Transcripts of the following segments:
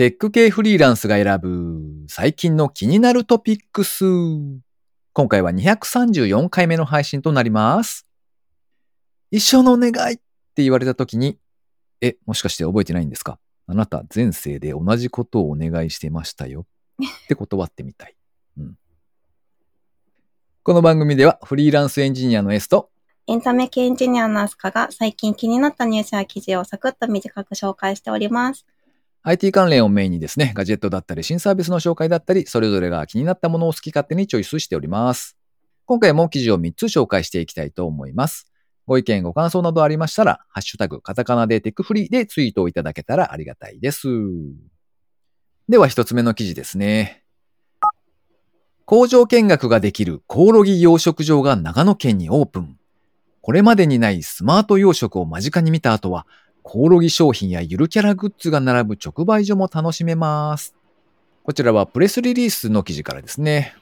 テック系フリーランスが選ぶ最近の気になるトピックス。今回は234回目の配信となります。一生のお願いって言われた時に、え、もしかして覚えてないんですか？あなた前世で同じことをお願いしてましたよ。って断ってみたい。うん。この番組ではフリーランスエンジニアの S とエンタメ系エンジニアのアスカが最近気になったニュースや記事をサクッと短く紹介しております。IT 関連をメインにですね、ガジェットだったり新サービスの紹介だったり、それぞれが気になったものを好き勝手にチョイスしております。今回も記事を3つ紹介していきたいと思います。ご意見、ご感想などありましたら、ハッシュタグ、カタカナでテクフリーでツイートをいただけたらありがたいです。では一つ目の記事ですね。工場見学ができるコオロギ養殖場が長野県にオープン。これまでにないスマート養殖を間近に見た後は、コオロギ商品やゆるキャラグッズが並ぶ直売所も楽しめます。こちらはプレスリリースの記事からですね。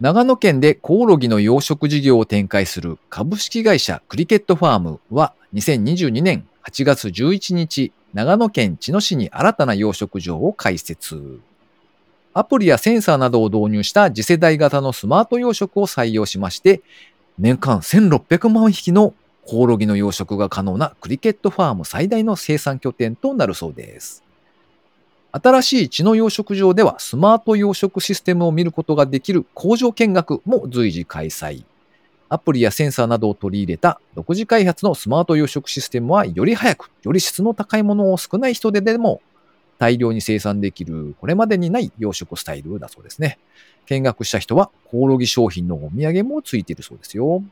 長野県でコオロギの養殖事業を展開する株式会社クリケットファームは2022年8月11日、長野県茅野市に新たな養殖場を開設。アプリやセンサーなどを導入した次世代型のスマート養殖を採用しまして、年間1600万匹のコオロギの養殖が可能なクリケットファーム最大の生産拠点となるそうです。新しい血の養殖場ではスマート養殖システムを見ることができる工場見学も随時開催。アプリやセンサーなどを取り入れた独自開発のスマート養殖システムはより早く、より質の高いものを少ない人手でも大量に生産できるこれまでにない養殖スタイルだそうですね。見学した人はコオロギ商品のお土産もついているそうですよ。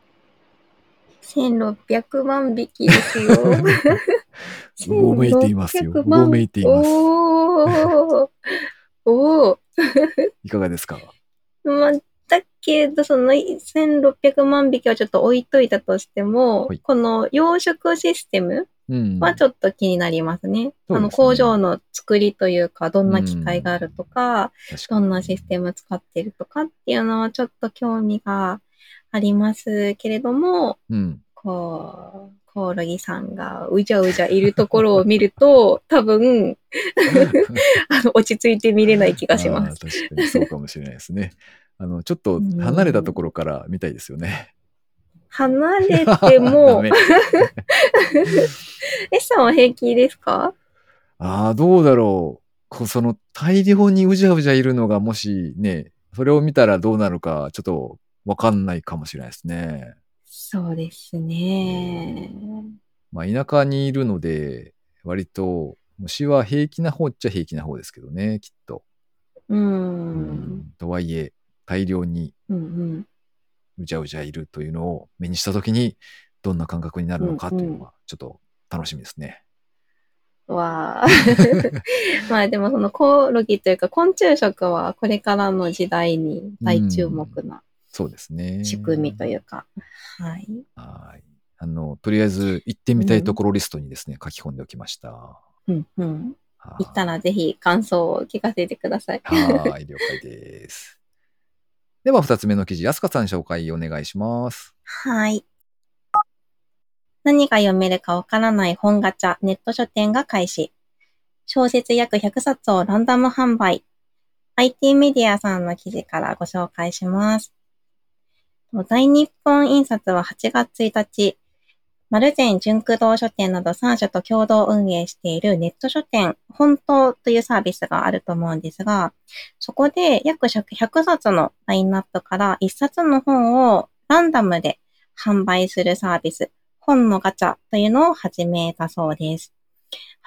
1600万匹ですよ。うごめいていますよ。う1600万ごめいています。おー。おー。いかがですか？まあ、だけど、その1600万匹はちょっと置いといたとしても、はいこの養殖システムうん。はちょっと気になりますね。そうですねあの工場の作りというか、どんな機械があるとか、確かにどんなシステム使ってるとかっていうのはちょっと興味がありますけれども、うん。こう、コオロギさんがうじゃうじゃいるところを見ると、多分、あの、落ち着いて見れない気がします。確かにそうかもしれないですね。あの、ちょっと離れたところから見たいですよね。離れて ダもメ、エスさんは平気ですか？ああ、どうだろう。こその大量にうじゃうじゃいるのがもしね、それを見たらどうなるかちょっとわかんないかもしれないですね。そうですね。まあ田舎にいるので、割と虫は平気な方っちゃ平気な方ですけどね、きっと。う。うんとはいえ、大量にうんうん。うじゃうじゃいるというのを目にしたときに、どんな感覚になるのかというのは、ちょっと楽しみですね。わあ。まあでもそのコオロギというか昆虫食はこれからの時代に大注目なそうですね。仕組みというか。はい。はい。あの、とりあえず行ってみたいところリストにですね、書き込んでおきました。うんうん。はい行ったらぜひ感想を聞かせてください。はい、了解です。では、二つ目の記事、安香さん紹介お願いします。はい。何が読めるかわからない本ガチャ、ネット書店が開始。小説約100冊をランダム販売。IT メディアさんの記事からご紹介します。大日本印刷は8月1日、丸善純駆動書店など3社と共同運営しているネット書店、本当というサービスがあると思うんですが、そこで約100冊のラインナップから1冊の本をランダムで販売するサービス、本のガチャというのを始めたそうです。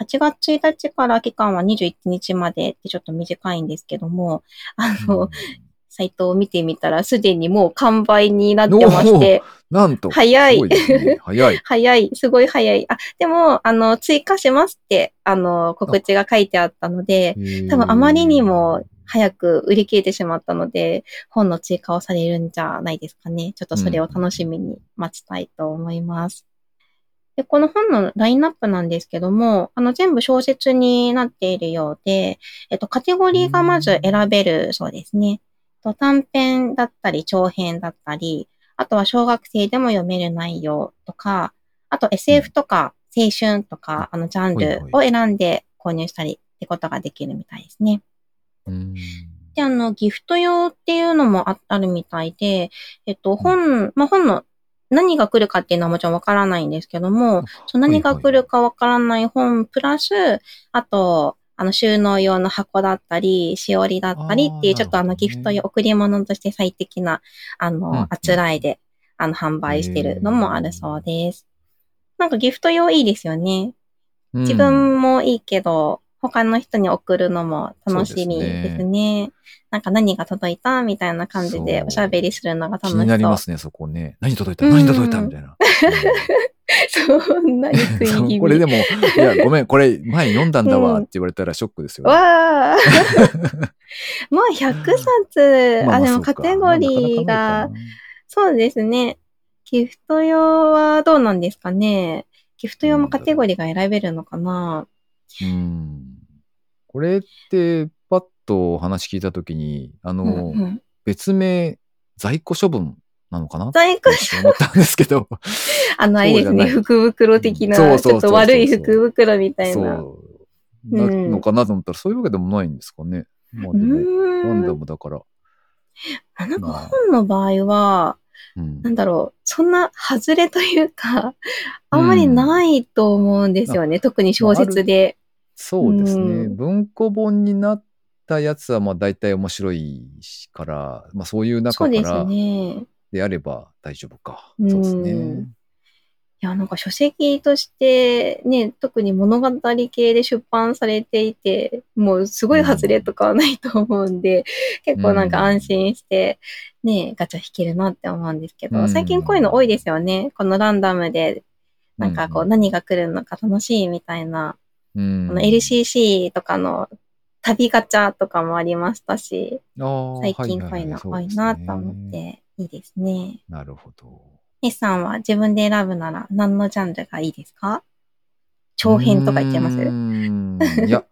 8月1日から期間は21日までってちょっと短いんですけども、あの、サイトを見てみたらすでにもう完売になってまして、なんと、早いいね。早い。早い、すごい早い。あ、でも、あの、追加しますって、あの、告知が書いてあったので、多分あまりにも早く売り切れてしまったので、本の追加をされるんじゃないですかね。ちょっとそれを楽しみに待ちたいと思います。で、この本のラインナップなんですけども、あの、全部小説になっているようで、えっと、カテゴリーがまず選べるそうですね。と短編だったり、長編だったり、あとは小学生でも読める内容とか、あと SF とか青春とか、あの、ジャンルを選んで購入したりってことができるみたいですね。うん。で、あの、ギフト用っていうのもああるみたいで、えっと、本、まあ、本の何が来るかっていうのはもちろんわからないんですけども、その何が来るかわからない本プラス、あと、あの、収納用の箱だったり、しおりだったりっていう、ちょっとあの、ギフト用、贈り物として最適な、あうんの、あつらいで、あの、販売してるのもあるそうです。なんかギフト用いいですよね。うん自分もいいけど、他の人に送るのも楽しみですね。なんか何が届いたみたいな感じでおしゃべりするのが楽しそう。気になりますね、そこね。何届いた？うん何届いた？みたいな。そんなに食い気味。これでも、いや、ごめん、これ前に読んだんだわうんって言われたらショックですよね。わあ もう100冊、あ、でもカテゴリーが、そうですね。ギフト用はどうなんですかね。ギフト用もカテゴリーが選べるのかなうん。これって、パッと話聞いたときに、あの、うんうん別名、在庫処分なのかな？在庫って思ったんですけど。あの、あれですね、福袋的な、ちょっと悪い福袋みたいな。そう。なうんのかなと思ったら、そういうわけでもないんですかね。まあうでも、ンダん。ムだから。あなんかまあ本の場合は、うんなんだろう、そんな外れというか、あんまりないと思うんですよね。特に小説で。そうですね。うん文庫本になったやつは、まあ大体面白いから、まあそういう中からね。であれば大丈夫か。うんそうですね。いや、なんか書籍としてね、特に物語系で出版されていて、もうすごい外れとかはないと思うんで、結構なんか安心して、ね、ガチャ引けるなって思うんですけど、うん最近こういうの多いですよね。このランダムで、なんかこうう何が来るのか楽しいみたいな、うん LCC とかの旅ガチャとかもありましたし、最近こういうの多いなと思っ。て、いいですね。なるほど。S さんは自分で選ぶなら何のジャンルがいいですか？長編とか言っちゃいます？いや、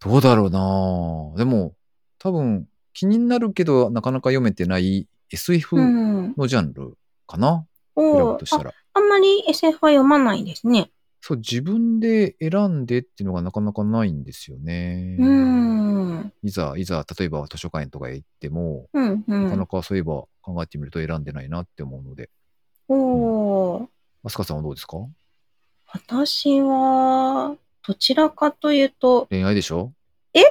どうだろうなでも、多分、気になるけど、なかなか読めてない SF うん。のジャンルかな、選おーあぶとしたら。あんまり SF は読まないですね。そう、自分で選んでっていうのがなかなかないんですよね。うん。いざ、いざ、例えば図書館とかへ行っても、うん、う。なかなんかそういえば考えてみると選んでないなって思うので。おーアスカさんはどうですか？私は、どちらかというと、恋愛でしょ？え？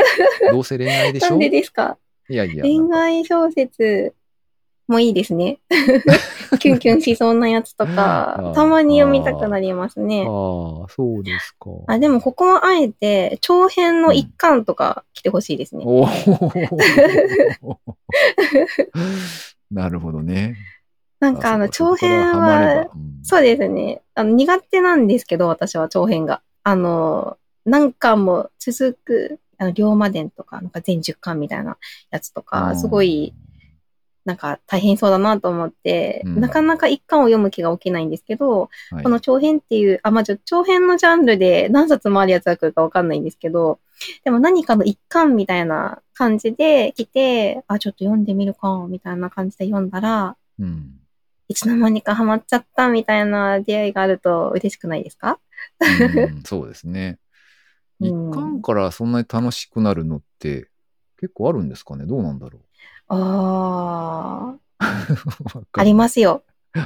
どうせ恋愛でしょ？なんでですか？いやいや。恋愛小説もいいですね。キュンキュンしそうなやつと あかー、たまに読みたくなりますね。ああ、そうですか。あ、でもここはあえて、長編の一巻とか来てほしいですね。おお。なるほどね。なんかあの、長編はそうですね。あの、苦手なんですけど、私は長編が。あの、何巻も続く、あの、龍馬伝とか、なんか全10巻みたいなやつとか、すごい、、なんか大変そうだなと思って、うん。なかなか一巻を読む気が起きないんですけど、はい。この長編っていう、あ、まあ、ちょ長編のジャンルで何冊もあるやつが来るかわかんないんですけど、でも何かの一巻みたいな感じで来て、あ、ちょっと読んでみるか、みたいな感じで読んだら、うん。いつの間にかハマっちゃったみたいな出会いがあると嬉しくないですか？うんそうですね。うん。一巻からそんなに楽しくなるのって結構あるんですかね？どうなんだろあー、う。ありますよ。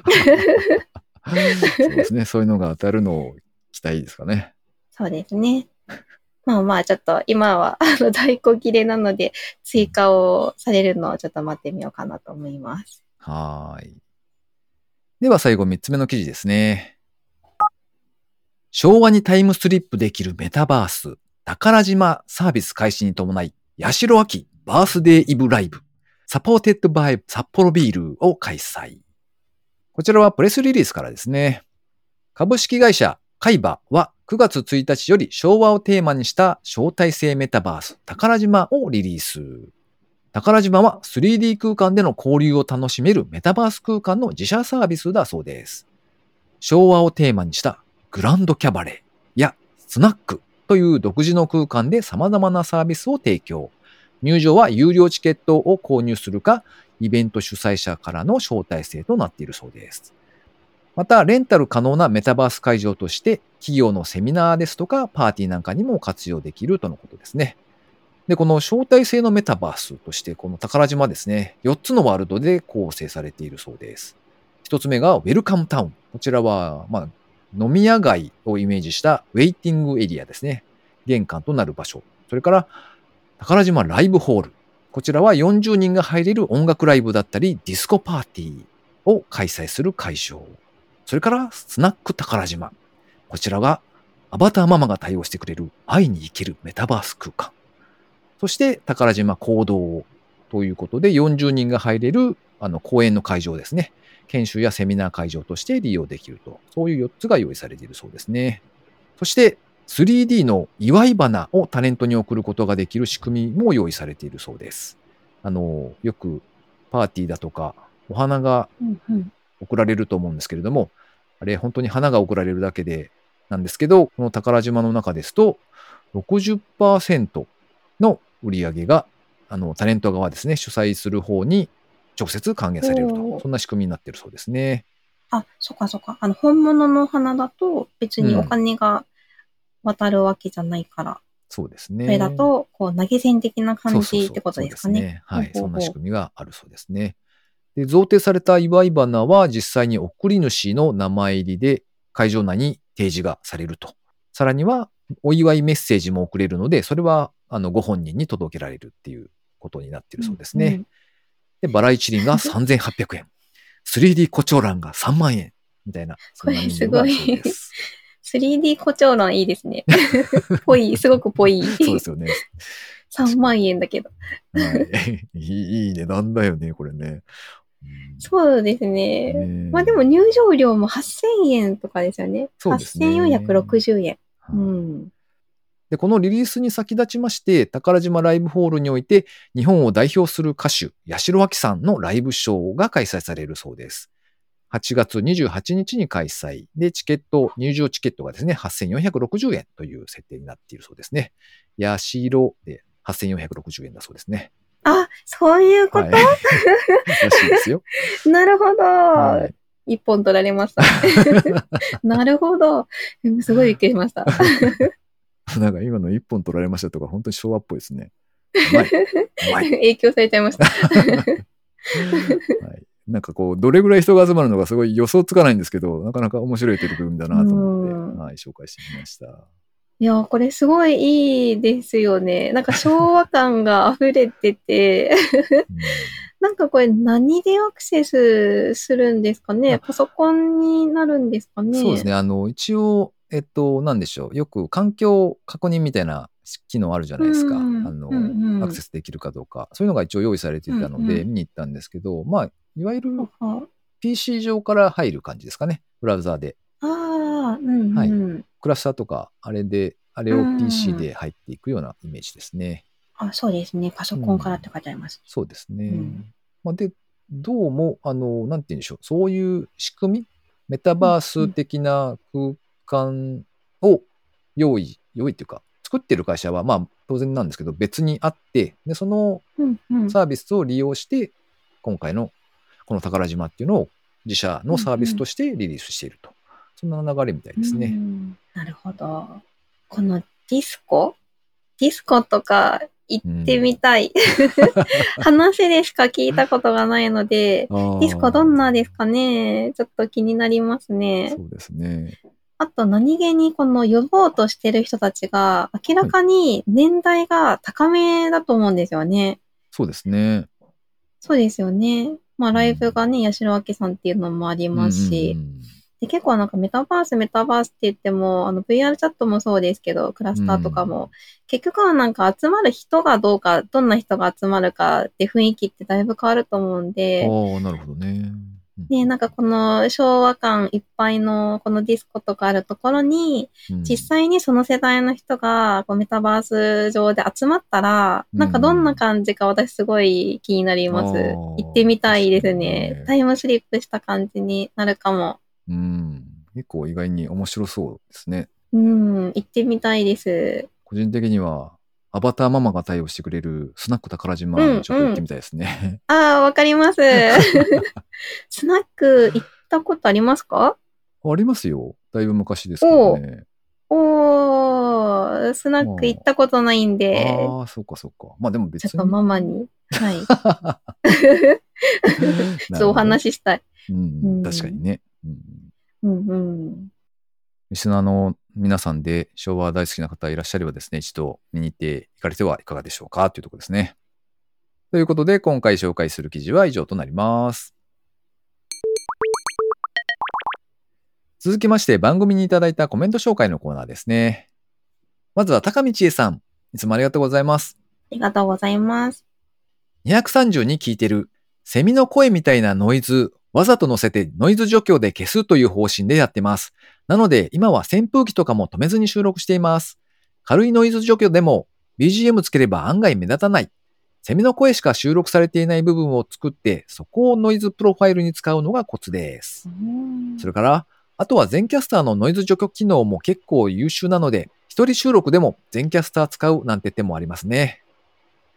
そうですね。そういうのが当たるのを期待ですかね。そうですね。まあまあ、ちょっと今は、あの、在庫切れなので、追加をされるのをちょっと待ってみようかなと思います。はーい。では最後3つ目の記事ですね。昭和にタイムスリップできるメタバース、宝島サービス開始に伴い、八代亜紀バースデーイブライブ、supported by サッポロビールを開催。こちらはプレスリリースからですね。株式会社海馬は9月1日より昭和をテーマにした招待制メタバース宝島をリリース。宝島は 3D 空間での交流を楽しめるメタバース空間の自社サービスだそうです。昭和をテーマにしたグランドキャバレーやスナックという独自の空間で様々なサービスを提供。入場は有料チケットを購入するか、イベント主催者からの招待制となっているそうです。また、レンタル可能なメタバース会場として、企業のセミナーですとか、パーティーなんかにも活用できるとのことですね。で、この招待制のメタバースとして、この宝島ですね、4つのワールドで構成されているそうです。1つ目がウェルカムタウン。こちらは、まあ、飲み屋街をイメージしたウェイティングエリアですね。玄関となる場所。それから、宝島ライブホール。こちらは40人が入れる音楽ライブだったり、ディスコパーティーを開催する会場。それから、スナック宝島。こちらが、アバターママが対応してくれる会いに行けるメタバース空間。そして、宝島行動ということで、40人が入れる、あの、公演の会場ですね。研修やセミナー会場として利用できると。そういう4つが用意されているそうですね。そして、3D の祝い花をタレントに送ることができる仕組みも用意されているそうです。あの、よくパーティーだとか、お花がうんうん。送られると思うんですけれども、あれ本当に花が送られるだけでなんですけど、この宝島の中ですと、60%の売り上げが、あの、タレント側ですね、主催する方に直接還元されると。そんな仕組みになっているそうですね。あ、そっかそっか。あの、本物の花だと別にお金が渡るわけじゃないから、そうですね。それだと、こう、投げ銭的な感そうそうそうじってことですかね。そうはい。ほうほうほうそんな仕組みがあるそうですね。で、贈呈された祝い花は実際に送り主の名前入りで会場内に提示がされると。さらには、お祝いメッセージも送れるので、それは、あの、ご本人に届けられるっていうことになっているそうですね。うんで、バラ一輪が 3800円。3D 胡蝶蘭が3万円。みたいな。そんなメニューがあるそうです。3D 胡蝶蘭いいですね。ぽい、すごくぽい。そうですよね。3万円だけど。はい。いい値段だよね、これね。うんそうですね。ねまあでも入場料も8000円とかですよね。そうですね8460円。はいうん。で、このリリースに先立ちまして、宝島ライブホールにおいて、日本を代表する歌手、八代亜紀さんのライブショーが開催されるそうです。8月28日に開催。で、チケット、入場チケットがですね、8460円という設定になっているそうですね。八代で8460円だそうですね。あ、そういうこと、はい。らしいですよ。なるほど。はい一本取られました。なるほど。すごいびっくりしました。なんか今の一本取られましたとか、本当に昭和っぽいですね。影響されちゃいました。はい。なんかこう、どれぐらい人が集まるのかすごい予想つかないんですけど、なかなか面白い取り組みだなと思って、うんはい、紹介してみました。いや、これすごいいいですよね。なんか昭和感が溢れてて、うんなんかこれ何でアクセスするんですかね？あパソコンになるんですかね？そうですね。あの、一応、えっと、なんでしょう。よく環境確認みたいな機能あるじゃないですか。うんあの、うんうんアクセスできるかどうか。そういうのが一応用意されていたので、うんうん見に行ったんですけど、まあ、いわゆるあ PC 上から入る感じですかね。ブラウザーで。あ、うんうん。はいクラスターとか、あれで、あれをうん PC で入っていくようなイメージですね。あ、そうですね。パソコンからって書いてあります。そうですね。うんまあ、で、どうも、あの、なんて言うんでしょう。そういう仕組み、メタバース的な空間を用意、用意っていうか、作ってる会社は、まあ、当然なんですけど、別にあって、で、そのうんうん。サービスを利用して、今回のこの宝島っていうのを自社のサービスとしてリリースしていると。そんな流れみたいですうね。んなるほど。このディスコ？ディスコとか行ってみたい。話でしか聞いたことがないので、ディスコどんなですかね？ちょっと気になりますねそ。うですね。あと何気にこの呼ぼうとしてる人たちが明らかに年代が高めだと思うんですよね。そうですね。そうですよね。まあライブがね、八代明さんっていうのもありますし、うんうんうん。で結構なんかメタバースメタバースって言っても、あの VR チャットもそうですけど、クラスターとかも、結局はなんか集まる人がどうか、どんな人が集まるかって雰囲気ってだいぶ変わると思うんで、ああ、なるほどね。うんね、なんかこの昭和感いっぱいのこのディスコとかあるところに、うん実際にその世代の人がこうメタバース上で集まったら、なんかどんな感じか私すごい気になります。行ってみたいですね。タイムスリップした感じになるかも。うん。結構意外に面白そうですね。うん、行ってみたいです。個人的には、アバターママが対応してくれるスナック宝島うんにちょっと行ってみたいですね。ああ、わかります。スナック行ったことありますか？ありますよ。だいぶ昔ですけどね。おー、スナック行ったことないんで、ああ、そうかそうか。まあでも別に。ちょっとママに、はい。そうお話ししたい。うんうん確かにね。うんうんうん。リスナーの皆さんで昭和大好きな方いらっしゃればですね、一度見に行っていかれてはいかがでしょうかというところですね。ということで、今回紹介する記事は以上となります。続きまして、番組にいただいたコメント紹介のコーナーですね。まずは高道恵さん。いつもありがとうございます。ありがとうございます。232聞いてる。セミの声みたいなノイズ、わざと乗せてノイズ除去で消すという方針でやってます。なので今は扇風機とかも止めずに収録しています。軽いノイズ除去でも BGM つければ案外目立たない。セミの声しか収録されていない部分を作ってそこをノイズプロファイルに使うのがコツです。それから、あとは全キャスターのノイズ除去機能も結構優秀なので、一人収録でも全キャスター使うなんて手もありますね。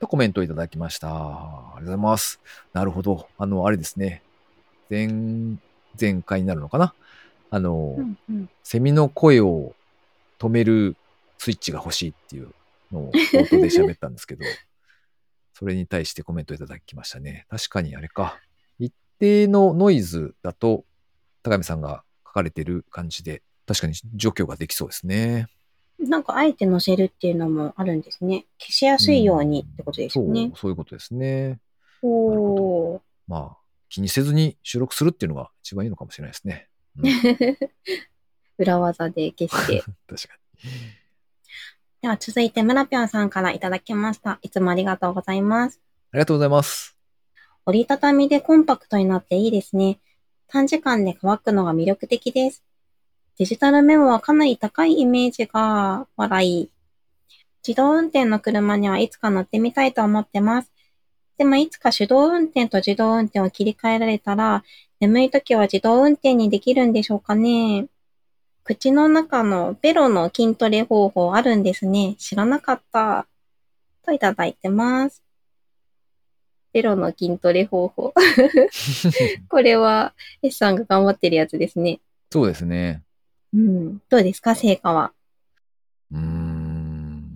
とコメントいただきました。ありがとうございます。なるほど。あの、あれですね。前、前回になるのかな？あの、うんうんセミの声を止めるスイッチが欲しいっていうのを 冒頭で喋ったんですけど、それに対してコメントいただきましたね。確かにあれか。一定のノイズだと、高見さんが書かれてる感じで、確かに除去ができそうですね。なんか、あえて載せるっていうのもあるんですね。消しやすいようにってことですそうよね。、そういうことですね。おー。まあ、気にせずに収録するっていうのが一番いいのかもしれないですね。うん 裏技で消して。確かでは続いて、村ぴょんさんからいただきました。いつもありがとうございます。ありがとうございます。折りたたみでコンパクトになっていいですね。短時間で乾くのが魅力的です。デジタルメモはかなり高いイメージが笑い。自動運転の車にはいつか乗ってみたいと思ってます。でもいつか手動運転と自動運転を切り替えられたら、眠い時は自動運転にできるんでしょうかね。口の中のベロの筋トレ方法あるんですね。知らなかった。といただいてます。ベロの筋トレ方法。これは、S さんが頑張ってるやつですね。そうですね。うん。どうですか？成果は。うーん。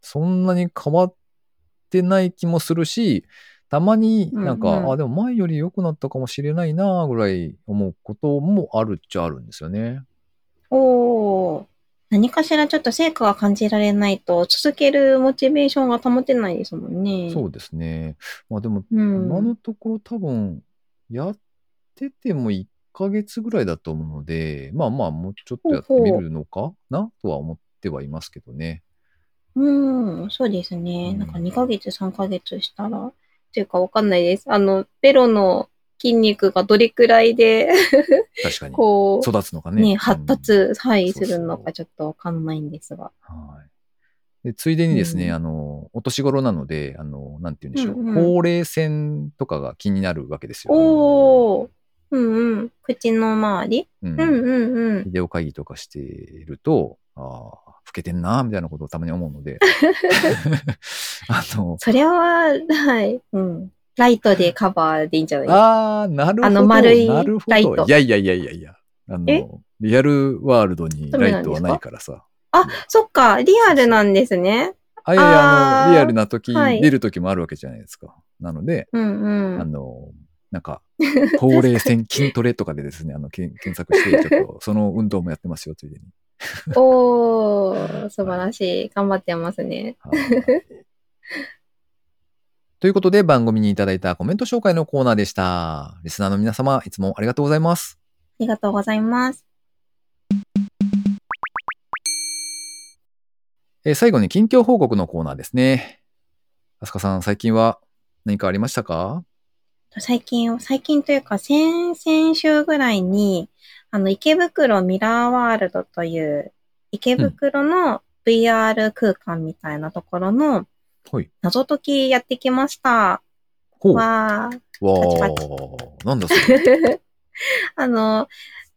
そんなに変わってない気もするし、たまになんか、うんうんあ、でも前より良くなったかもしれないなぐらい思うこともあるっちゃあるんですよね。おー。何かしらちょっと成果が感じられないと、続けるモチベーションが保てないですもんね。そうですね。まあでも、うん。今のところ多分、やってても1ヶ月ぐらいだと思うので、まあまあ、もうちょっとやってみるのかなとは思ってはいますけどね。うん、そうですね。うんなんか2ヶ月、3ヶ月したら、っていうかわかんないです。あの、ベロの筋肉がどれくらいで、確かに。こ育つのかう、ね。ね、発達、はい、そうそうするのかちょっとわかんないんですが。はい。で、ついでにですね、うんあの、お年頃なので、あの、なんて言うんでしょう。うんうんほうれい線とかが気になるわけですよ。おー。うんうん。口の周り？うんうんうんうん。ビデオ会議とかしていると、ああ、老けてんな、みたいなことをたまに思うので。あの、それは、はい。うん。ライトでカバーでいいんじゃない？ですか。ああ、なるほど。あの丸い。ライトいやいやいやいやいや。あえ？の、リアルワールドにライトはないからさ。あ、そっか。リアルなんですね。あ、いやいや、あの、リアルな時、はい出る時もあるわけじゃないですか。なので、うんうん。あの、なんか、ほうれい線筋トレとかでですね、あの、検索して、ちょっと、その運動もやってますよ、ついでに。おー、素晴らしい。頑張ってますね。はい ということで、番組にいただいたコメント紹介のコーナーでした。リスナーの皆様、いつもありがとうございます。ありがとうございます。えー最後に近況報告のコーナーですね。あすかさん、最近は何かありましたか？最近、最近というか、先々週ぐらいに、あの、池袋ミラーワールドという、池袋の VR 空間みたいなところのはい。謎解きやってきました。ほう。わわー。パチパー。なんだそれ。あの、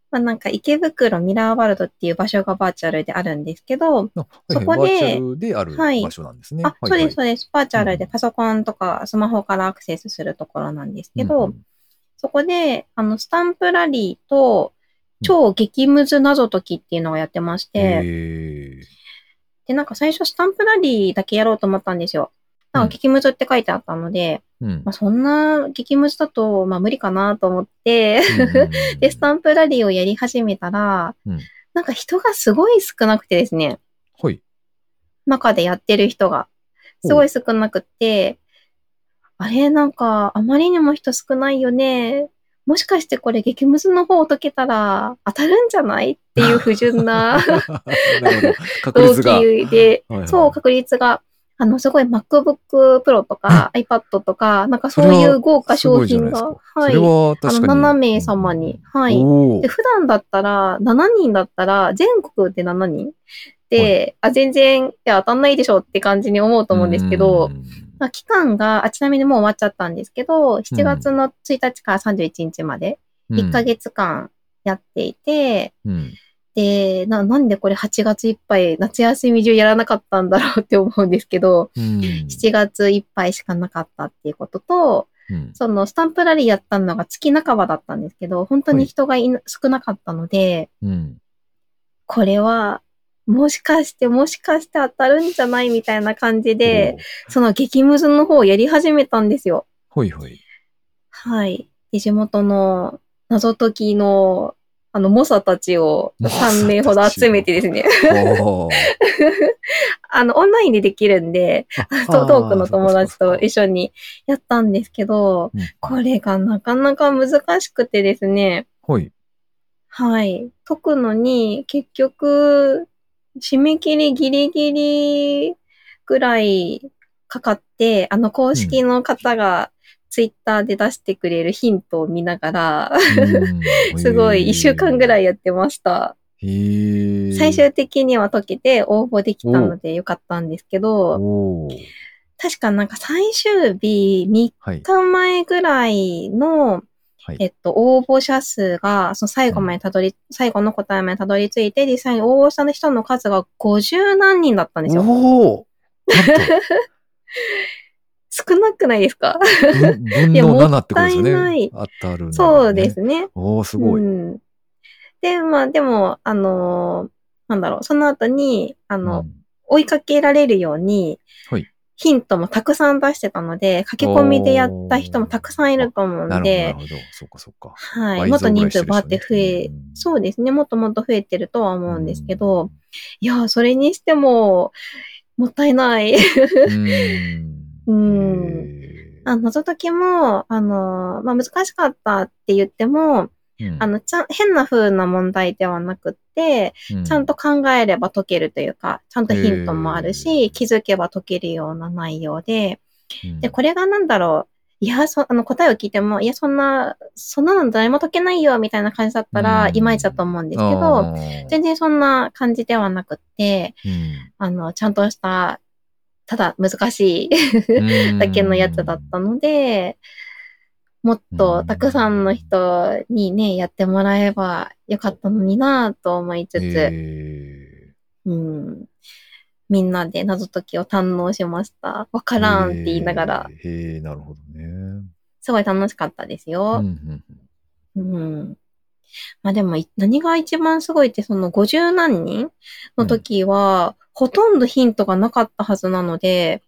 まあ、なんか池袋ミラーワールドっていう場所がバーチャルであるんですけど、あそこではいはいバーチャルであるはい場所なんですね。あ、はいそうです、そはいうです。バーチャルでうんパソコンとかスマホからアクセスするところなんですけど、うんそこで、あの、スタンプラリーと、超激ムズ謎解きっていうのをやってまして。で、なんか最初スタンプラリーだけやろうと思ったんですよ。なんか激ムズって書いてあったので、うん。まあ、そんな激ムズだと、まあ無理かなと思って、うん。で、スタンプラリーをやり始めたら、うん。なんか人がすごい少なくてですね、はい。中でやってる人が、すごい少なくって、あれ、なんか、あまりにも人少ないよね。もしかしてこれ激ムズの方を解けたら当たるんじゃないっていう不純な 動。機で、はいはいそう、確率が、あの、すごい MacBook Pro とか iPad とか、なんかそういう豪華商品が、そはい。れはあの、確かに。7名様に、はい。で、普段だったら、7人だったら、全国で7人で、あ、全然、いや、当たんないでしょって感じに思うと思うんですけど、うんまあ、期間が、あ、ちなみにもう終わっちゃったんですけど、7月の1日から31日まで、1ヶ。月間やっていて、うん。で、な、なんでこれ8月いっぱい、夏休み中やらなかったんだろうって思うんですけど、うん。7月いっぱいしかなかったっていうことと、うん。そのスタンプラリーやったのが月半ばだったんですけど、本当に人が少なかったので、うん。これは、もしかして、もしかして当たるんじゃないみたいな感じで、その激ムズの方をやり始めたんですよ。おー。はいはい。はい。で、地元の謎解きの、あの、猛者たちを3名ほど集めてですね。あの、オンラインでできるんで、トークの友達と一緒。緒にやったんですけど、うんこれがなかなか難しくてですね、はい。はい。解くのに、結局、締め切りギリギリぐらいかかって、あの公式の方がツイッターで出してくれるヒントを見ながら、うん すごい一週間ぐらいい。やってました。最終的には解けて応募できたのでよかったんですけど、確かなんか最終日3はい。日前ぐらいの、はいえっと、応募者数が、その最後までたどり、最後の答えまでたどり着いて、実際に応募した人の数が50何人だったんですよ。おお 少なくないですか？分 の7ってことですよもったいないね。当たるのねそうです。ね。おおすごい。うん。で、まあでも、あのーなんだろう、その後に、あの、うん追いかけられるように、はいヒントもたくさん出してたので、書き込みでやった人もたくさんいると思うんなるほど、なでる、ほど。そっかそっか。はい。もっと人数バーって増え、うんそうですね。もっともっと増えてるとは思うんですけど、いや、それにしても、もったいない。うん。あ謎解きも、あの、まあ、難しかったって言っても、うん。あの、ちゃん、変な風な問題ではなくって、うちゃんと考えれば解けるというか、ちゃんとヒントもあるへし、ー。気づけば解けるような内容で、うん。で、これがなんだろう、いや、そ、あの、答えを聞いても、いや、そんな、そんなの誰も解けないよ、みたいな感じだったら、うん。いまいちだと思うんですけど、全然そんな感じではなくって、うん。あの、ちゃんとした、ただ難しい だけのやつだったので、もっとたくさんの人にね、やってもらえばよかったのになと思いつつ、へうん、みんなで謎解きを堪能しました。わかーらんって言いながら、へーへーなるほどね。すごい楽しかったですうんよ。うんうん。まあでも、い何が一番すごいって、その50何人の時は、ほとんどヒントがなかったはずなので、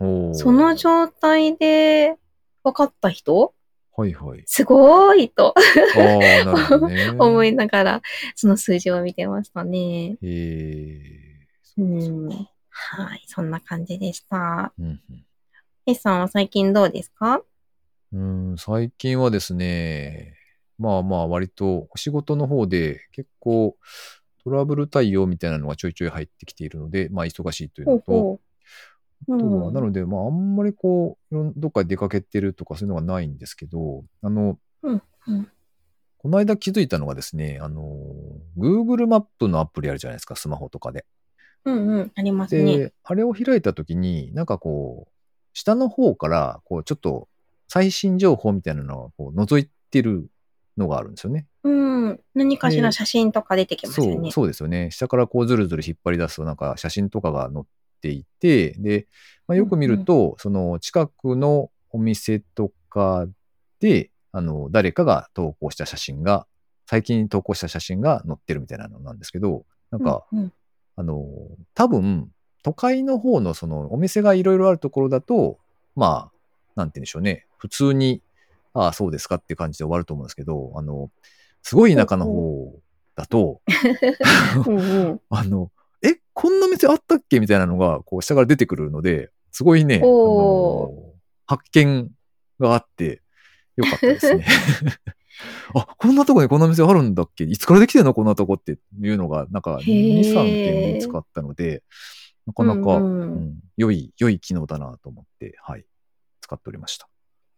おーその状態で分かった人はいはい。すごいとね。思いながら、その数字を見てましたね。へえ。うん。はい。そんな感じでした。うんさんは最近どうですか？うん、うん最近はですね、まあまあ割とお仕事の方で結構トラブル対応みたいなのがちょいちょい入ってきているので、まあ忙しいというのと、ほう。あなので、まああんまりこう、どっか出かけてるとかそういうのがないんですけど、あの、うんうんこの間気づいたのがですね、あの、Google マップのアプリあるじゃないですか、スマホとかで。うんうん。ありますね。で、あれを開いたときに、なんかこう、下の方から、こう、ちょっと最新情報みたいなのがこう覗いてるのがあるんですよね。うん。何かしらで写真とか出てきますそう、よね。そうですよね。下からこうずるずる引っ張り出すと、なんか写真とかが載っていて、で、まあ、よく見ると、その近くのお店とかで、あの、誰かが投稿した写真が最近投稿した写真が載ってるみたいなのなんですけど、なんか、うんうんあの、多分、都会の方のそのお店がいろいろあるところだと、まあ、なんて言うんでしょうね。普通に、ああ、そうですかっていう感じで終わると思うんですけど、あの、すごい田舎の方だと、うんうん。あの、え、こんな店あったっけ？みたいなのが、こう、下から出てくるので、すごいね、あおの発見があって、よかったですね。あ、こんなとこにこんな店あるんだっけ？いつからできてんの？こんなとこって。いうのが、なんか2、へー。3点見つかったので、なかなか、うんうん。うん良い、良い機能だなと思って、はい、使っておりました。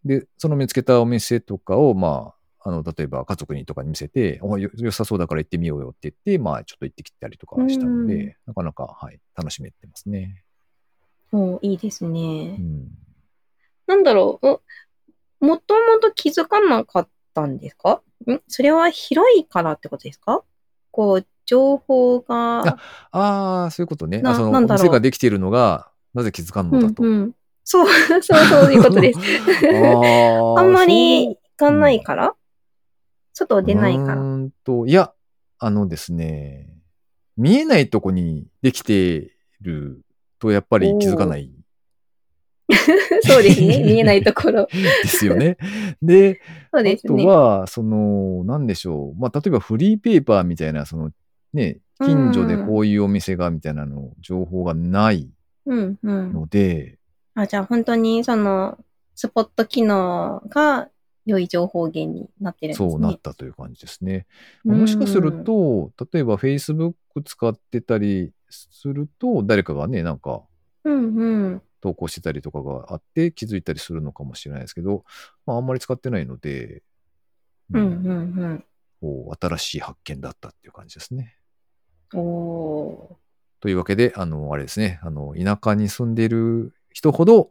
で、その見つけたお店とかを、まあ、あの、例えば家族にとかに見せて、およ良さそうだから行ってみようよって言って、まあ、ちょっと行ってきたりとかしたので、うんなかなか、はい、楽しめてますね。おいいですねう。ん。なんだろう、おもともと気づかなかったんですか？ん？それは広いからってことですか？こう、情報が、ああ、そういうことね。なあその、おなんだろう店ができているのが、なぜ気づかんのだと。うんうん、そう、そう、そういうことです。あ あんまり行かないから、外出ないから。うーんと、いや、あのですね、見えないとこにできてると、やっぱり気づかない そうですね。見えないところ。ですよね。で、そうですあとね。は、その、なんでしょう。まあ、例えばフリーペーパーみたいな、その、ね、近所でこういうお店がみたいなの、情報がないうんうん。ので、あ、じゃあ本当にその、スポット機能が良い情報源になってるんですね。そうなったという感じですね。もしかすると、例えば Facebook 使ってたりすると、誰かがね、なんか。投稿してたりとかがあって気づいたりするのかもしれないですけど、まあ、あんまり使ってないので、うんうんこう新しい発見だったっていう感じですね。うん。おというわけで、あの、あれですね、あの、田舎に住んでいる人ほど、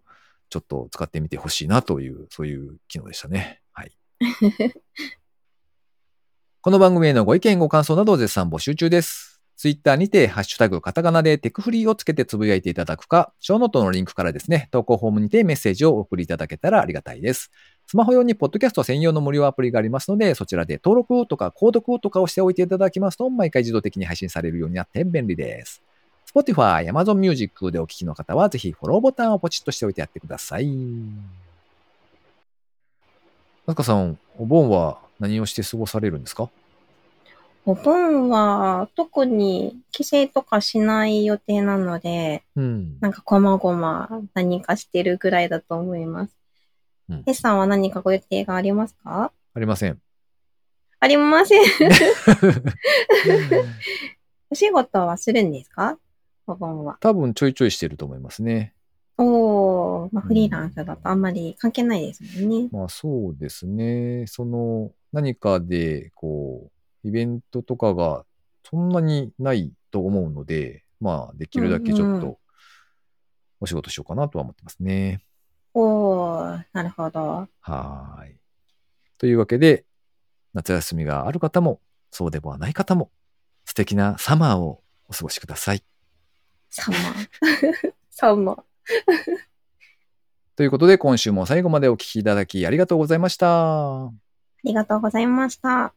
ちょっと使ってみてほしいなという、そういう機能でしたね。この番組へのご意見ご感想などを絶賛募集中です。ツイッターにて、ハッシュタグ、カタカナでテクフリーをつけてつぶやいていただくか、ショーノートのリンクからですね、投稿フォームにてメッセージをお送りいただけたらありがたいです。スマホ用にポッドキャスト専用の無料アプリがありますので、そちらで登録とか購読とかをしておいていただきますと、毎回自動的に配信されるようになって便利です。Spotify、Amazon Music でお聞きの方は、ぜひフォローボタンをポチッとしておいてやってください。なかさん、お盆は何をして過ごされるんですか？お盆は特に帰省とかしない予定なので、うん。なんかこまごま何かしてるぐらいだと思います。うんエスさんは何かご予定がありますか？ありません。ありません。お仕事はするんですか？お盆は。多分ちょいちょいしてると思いますね。おー、まあ、フリーランスだとあんまり関係ないですもんね。まあそうですね。その何かでこう、イベントとかがそんなにないと思うので、まあできるだけちょっうんうんとお仕事しようかなとは思ってますね。おー、なるほど。はーい。というわけで、夏休みがある方も、そうではない方も、素敵なサマーをお過ごしください。サマー。サマー。ということで、今週も最後までお聞きいただきありがとうございました。ありがとうございました。